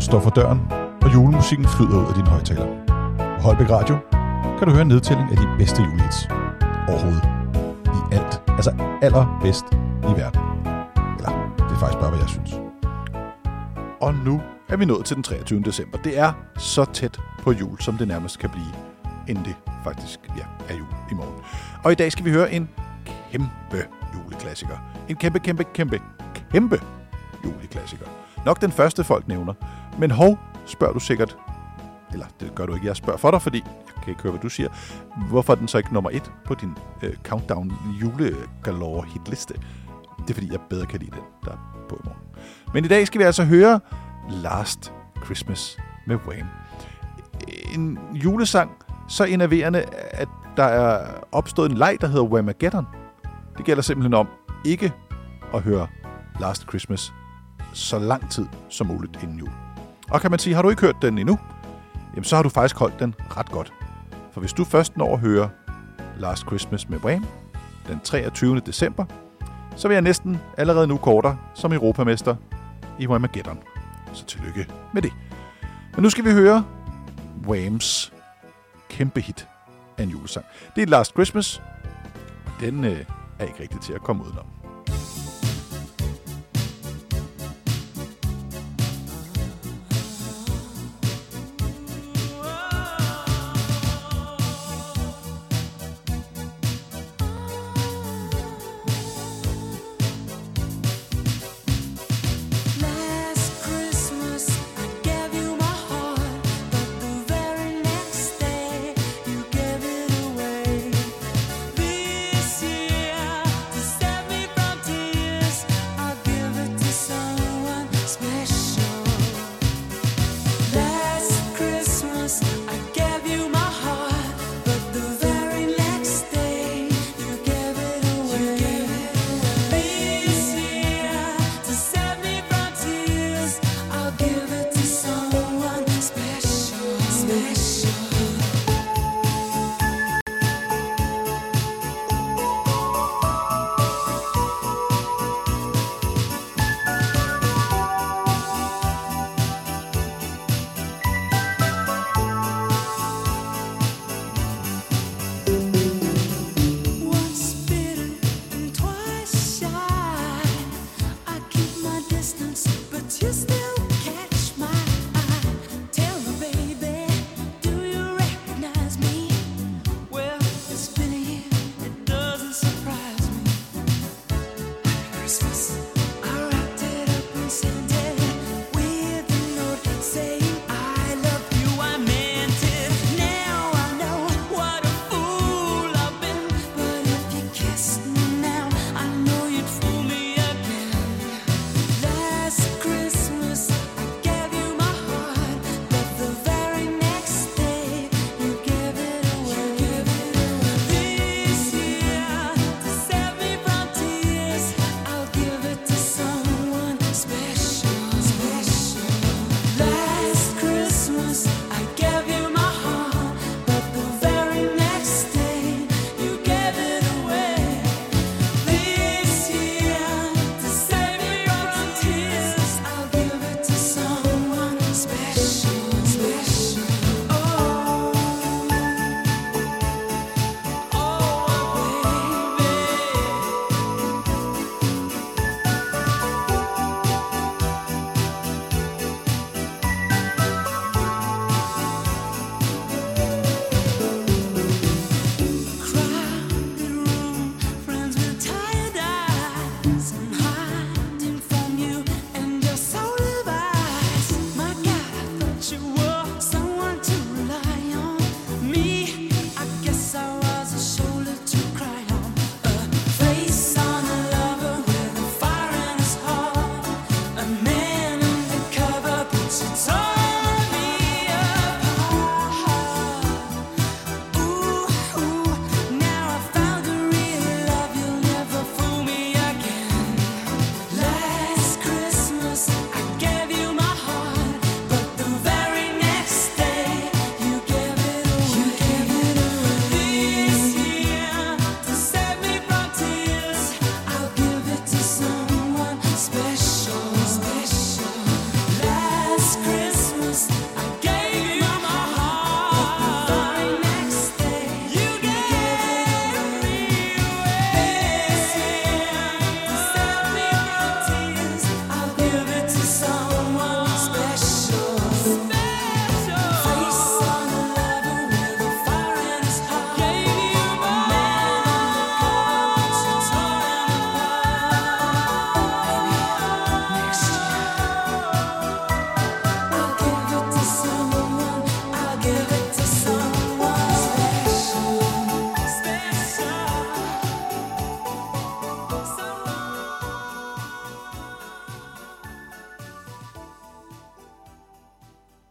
står for døren, og julemusikken flyder ud af din højtaler. På Holbæk Radio kan du høre en nedtælling af de bedste julehits overhovedet. I alt. Altså allerbedst i verden. Eller, det er faktisk bare, hvad jeg synes. Og nu er vi nået til den 23. december. Det er så tæt på jul, som det nærmest kan blive, inden det faktisk ja, er jul i morgen. Og i dag skal vi høre en kæmpe juleklassiker. En kæmpe, kæmpe, kæmpe, kæmpe juleklassiker. Nok den første folk nævner. Men hov, spørger du sikkert, eller det gør du ikke, jeg spørger for dig, fordi jeg kan ikke høre, hvad du siger. Hvorfor er den så ikke nummer et på din øh, countdown julegalore hitliste? Det er fordi, jeg bedre kan lide den, der er på i morgen. Men i dag skal vi altså høre Last Christmas med Wham. En julesang så enerverende, at der er opstået en leg, der hedder Whamageddon. Det gælder simpelthen om ikke at høre Last Christmas så lang tid som muligt inden jul. Og kan man sige, har du ikke hørt den endnu, jamen så har du faktisk holdt den ret godt. For hvis du først når at høre Last Christmas med Wham den 23. december, så vil jeg næsten allerede nu kortere som europamester i Whamageddon. Så tillykke med det. Men nu skal vi høre Whams kæmpe hit af en julesang. Det er Last Christmas. Den øh, er ikke rigtig til at komme udenom.